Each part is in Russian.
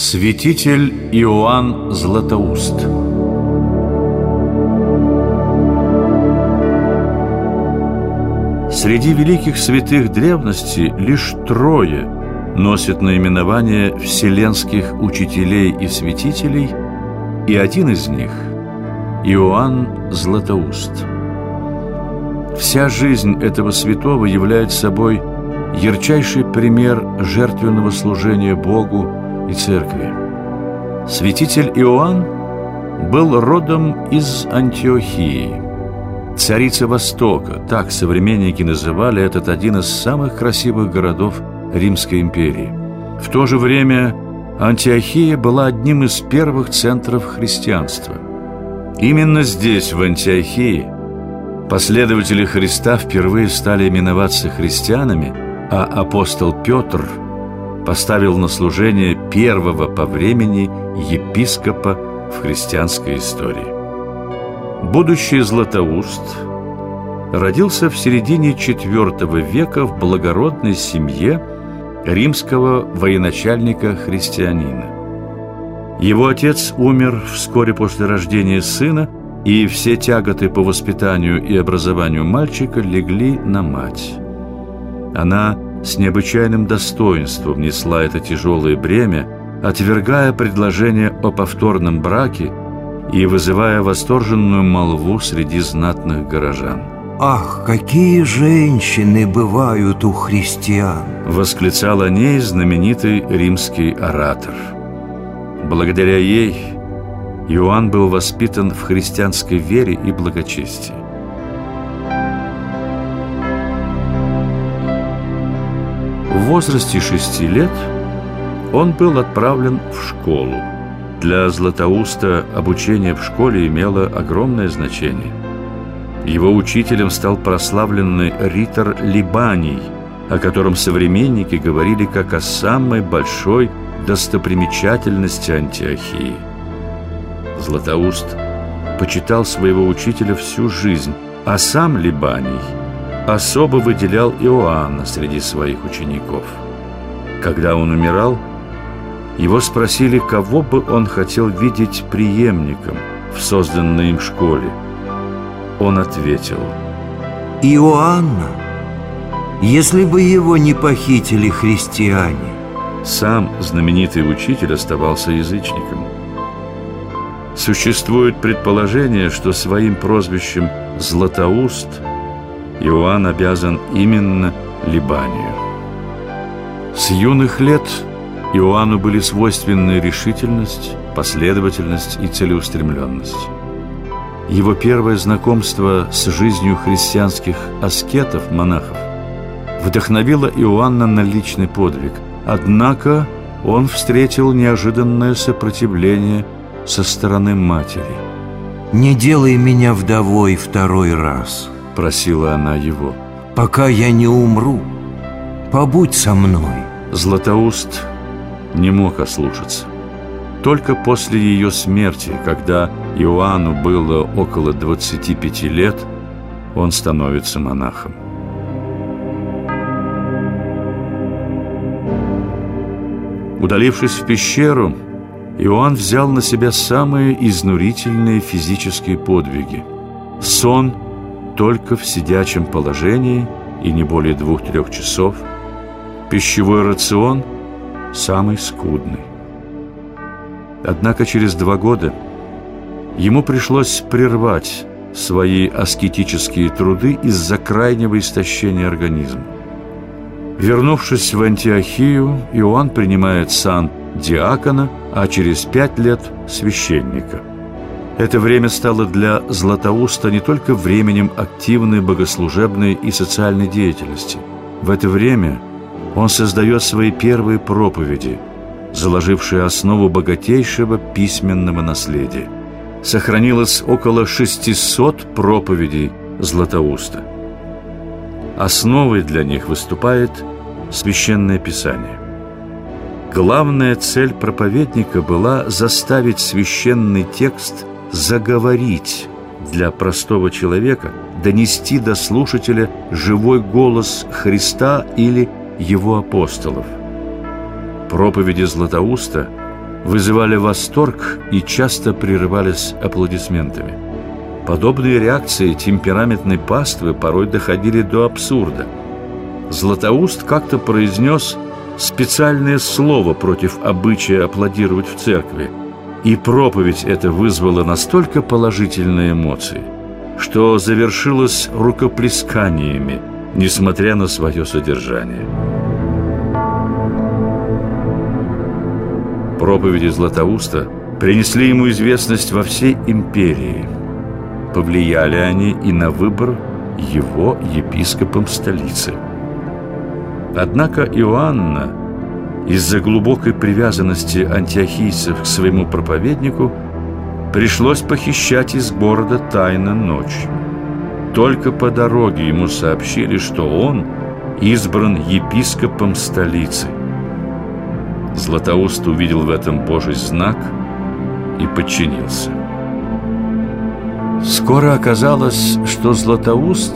Святитель Иоанн Златоуст Среди великих святых древности лишь трое носят наименование вселенских учителей и святителей, и один из них – Иоанн Златоуст. Вся жизнь этого святого является собой ярчайший пример жертвенного служения Богу и Церкви. Святитель Иоанн был родом из Антиохии – Царица Востока, так современники называли этот один из самых красивых городов Римской империи. В то же время Антиохия была одним из первых центров христианства. Именно здесь, в Антиохии, последователи Христа впервые стали именоваться христианами, а апостол Петр поставил на служение первого по времени епископа в христианской истории. Будущий Златоуст родился в середине IV века в благородной семье римского военачальника-христианина. Его отец умер вскоре после рождения сына, и все тяготы по воспитанию и образованию мальчика легли на мать. Она с необычайным достоинством несла это тяжелое бремя, отвергая предложение о повторном браке и вызывая восторженную молву среди знатных горожан. «Ах, какие женщины бывают у христиан!» Восклицал о ней знаменитый римский оратор. Благодаря ей Иоанн был воспитан в христианской вере и благочестии. В возрасте шести лет он был отправлен в школу. Для Златоуста обучение в школе имело огромное значение. Его учителем стал прославленный Ритор Либаний, о котором современники говорили как о самой большой достопримечательности Антиохии. Златоуст почитал своего учителя всю жизнь, а сам Либаний особо выделял Иоанна среди своих учеников. Когда он умирал, его спросили, кого бы он хотел видеть преемником в созданной им школе. Он ответил Иоанна, если бы его не похитили христиане Сам знаменитый учитель оставался язычником Существует предположение, что своим прозвищем «Златоуст» Иоанн обязан именно Либанию С юных лет Иоанну были свойственны решительность, последовательность и целеустремленность. Его первое знакомство с жизнью христианских аскетов, монахов, вдохновило Иоанна на личный подвиг. Однако он встретил неожиданное сопротивление со стороны матери. «Не делай меня вдовой второй раз», – просила она его. «Пока я не умру, побудь со мной». Златоуст не мог ослушаться. Только после ее смерти, когда Иоанну было около 25 лет, он становится монахом. Удалившись в пещеру, Иоанн взял на себя самые изнурительные физические подвиги. Сон только в сидячем положении и не более двух-трех часов, пищевой рацион – самый скудный. Однако через два года ему пришлось прервать свои аскетические труды из-за крайнего истощения организма. Вернувшись в Антиохию, Иоанн принимает сан диакона, а через пять лет – священника. Это время стало для Златоуста не только временем активной богослужебной и социальной деятельности. В это время – он создает свои первые проповеди, заложившие основу богатейшего письменного наследия. Сохранилось около 600 проповедей Златоуста. Основой для них выступает Священное Писание. Главная цель проповедника была заставить священный текст заговорить для простого человека, донести до слушателя живой голос Христа или его апостолов. Проповеди Златоуста вызывали восторг и часто прерывались аплодисментами. Подобные реакции темпераментной паствы порой доходили до абсурда. Златоуст как-то произнес специальное слово против обычая аплодировать в церкви, и проповедь эта вызвала настолько положительные эмоции, что завершилась рукоплесканиями, несмотря на свое содержание. Проповеди Златоуста принесли ему известность во всей империи. Повлияли они и на выбор его епископом столицы. Однако Иоанна из-за глубокой привязанности антиохийцев к своему проповеднику пришлось похищать из города тайно ночью. Только по дороге ему сообщили, что он избран епископом столицы. Златоуст увидел в этом Божий знак и подчинился. Скоро оказалось, что Златоуст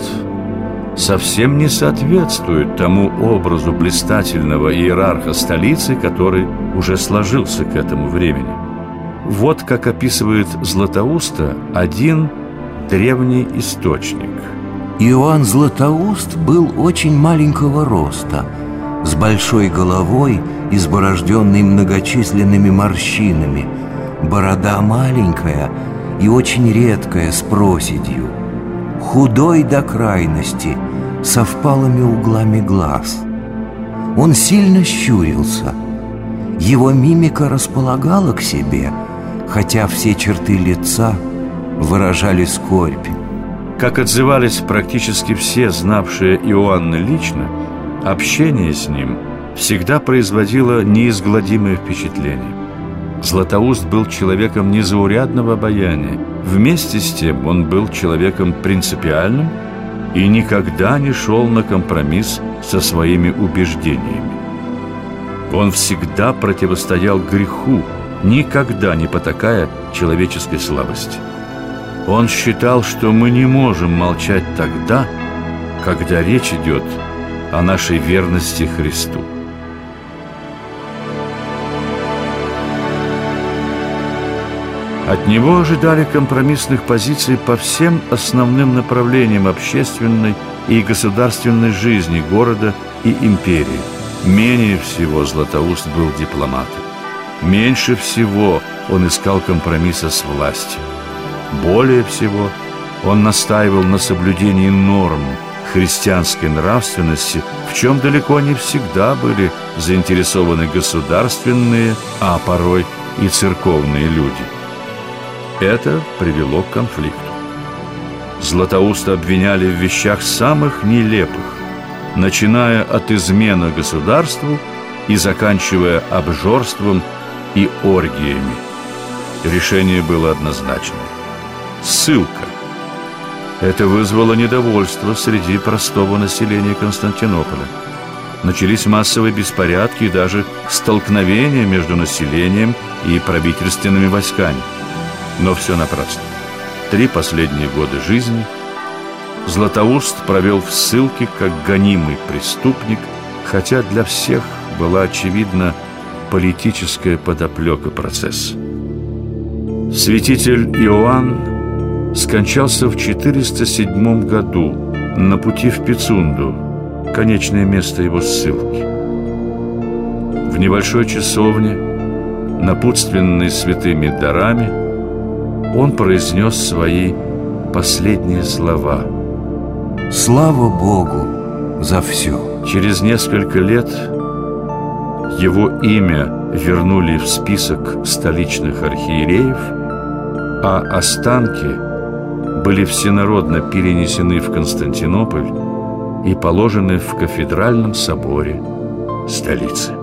совсем не соответствует тому образу блистательного иерарха столицы, который уже сложился к этому времени. Вот как описывает Златоуста один древний источник. Иоанн Златоуст был очень маленького роста, с большой головой, изборожденной многочисленными морщинами, борода маленькая и очень редкая с проседью, худой до крайности, со впалыми углами глаз. Он сильно щурился. Его мимика располагала к себе, хотя все черты лица выражали скорбь. Как отзывались практически все, знавшие Иоанна лично, общение с ним всегда производило неизгладимое впечатление. Златоуст был человеком незаурядного обаяния. Вместе с тем он был человеком принципиальным и никогда не шел на компромисс со своими убеждениями. Он всегда противостоял греху, никогда не потакая человеческой слабости. Он считал, что мы не можем молчать тогда, когда речь идет о нашей верности Христу. От него ожидали компромиссных позиций по всем основным направлениям общественной и государственной жизни города и империи. Менее всего Златоуст был дипломатом. Меньше всего он искал компромисса с властью. Более всего он настаивал на соблюдении норм христианской нравственности, в чем далеко не всегда были заинтересованы государственные, а порой и церковные люди. Это привело к конфликту. Златоуста обвиняли в вещах самых нелепых, начиная от измены государству и заканчивая обжорством и оргиями. Решение было однозначным ссылка. Это вызвало недовольство среди простого населения Константинополя. Начались массовые беспорядки и даже столкновения между населением и правительственными войсками. Но все напрасно. Три последние годы жизни Златоуст провел в ссылке как гонимый преступник, хотя для всех была очевидна политическая подоплека процесса. Святитель Иоанн скончался в 407 году на пути в Пицунду, конечное место его ссылки. В небольшой часовне, напутственной святыми дарами, он произнес свои последние слова. «Слава Богу за все!» Через несколько лет его имя вернули в список столичных архиереев, а останки – были всенародно перенесены в Константинополь и положены в кафедральном соборе столицы.